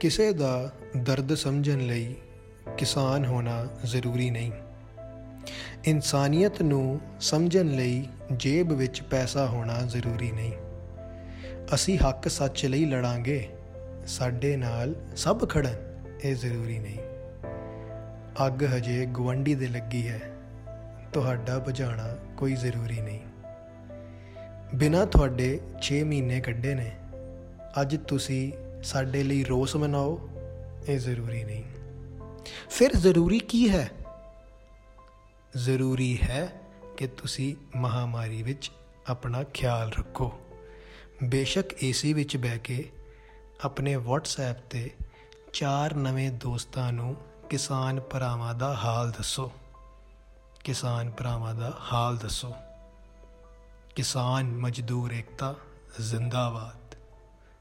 ਕਿਸੇ ਦਾ ਦਰਦ ਸਮਝਣ ਲਈ ਕਿਸਾਨ ਹੋਣਾ ਜ਼ਰੂਰੀ ਨਹੀਂ। ਇਨਸਾਨੀਅਤ ਨੂੰ ਸਮਝਣ ਲਈ ਜੇਬ ਵਿੱਚ ਪੈਸਾ ਹੋਣਾ ਜ਼ਰੂਰੀ ਨਹੀਂ। ਅਸੀਂ ਹੱਕ ਸੱਚ ਲਈ ਲੜਾਂਗੇ, ਸਾਡੇ ਨਾਲ ਸਭ ਖੜਨ ਇਹ ਜ਼ਰੂਰੀ ਨਹੀਂ। ਅੱਗ ਹਜੇ ਗਵੰਡੀ ਦੇ ਲੱਗੀ ਹੈ, ਤੁਹਾਡਾ ਬੁਝਾਉਣਾ ਕੋਈ ਜ਼ਰੂਰੀ ਨਹੀਂ। ਬਿਨਾ ਤੁਹਾਡੇ 6 ਮਹੀਨੇ ਕੱਢੇ ਨੇ, ਅੱਜ ਤੁਸੀਂ ਸਾਡੇ ਲਈ ਰੋਸ ਮਨਾਓ, ਇਹ ਜ਼ਰੂਰੀ ਨਹੀਂ। ਫਿਰ ਜ਼ਰੂਰੀ ਕੀ ਹੈ? ਜ਼ਰੂਰੀ ਹੈ ਕਿ ਤੁਸੀਂ ਮਹਾਮਾਰੀ ਵਿੱਚ ਆਪਣਾ ਖਿਆਲ ਰੱਖੋ। ਬੇਸ਼ੱਕ ਏਸੀ ਵਿੱਚ ਬਹਿ ਕੇ ਆਪਣੇ WhatsApp ਤੇ ਚਾਰ ਨਵੇਂ ਦੋਸਤਾਂ ਨੂੰ ਕਿਸਾਨ ਭਰਾਵਾਂ ਦਾ ਹਾਲ ਦੱਸੋ। ਕਿਸਾਨ ਭਰਾਵਾਂ ਦਾ ਹਾਲ ਦੱਸੋ। ਕਿਸਾਨ ਮਜ਼ਦੂਰ ਏਕਤਾ, ਜ਼ਿੰਦਾਬਾਦ।